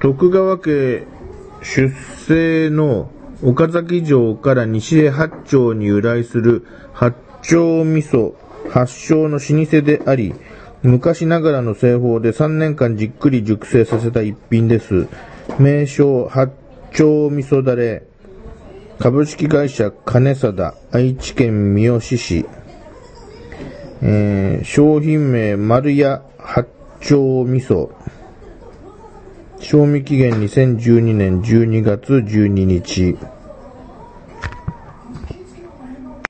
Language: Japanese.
徳川家出生の岡崎城から西へ八丁に由来する八丁味噌発祥の老舗であり、昔ながらの製法で3年間じっくり熟成させた一品です。名称八丁味噌だれ、株式会社金貞、愛知県三好市、えー商品名丸屋八丁味噌、賞味期限2012年12月12日。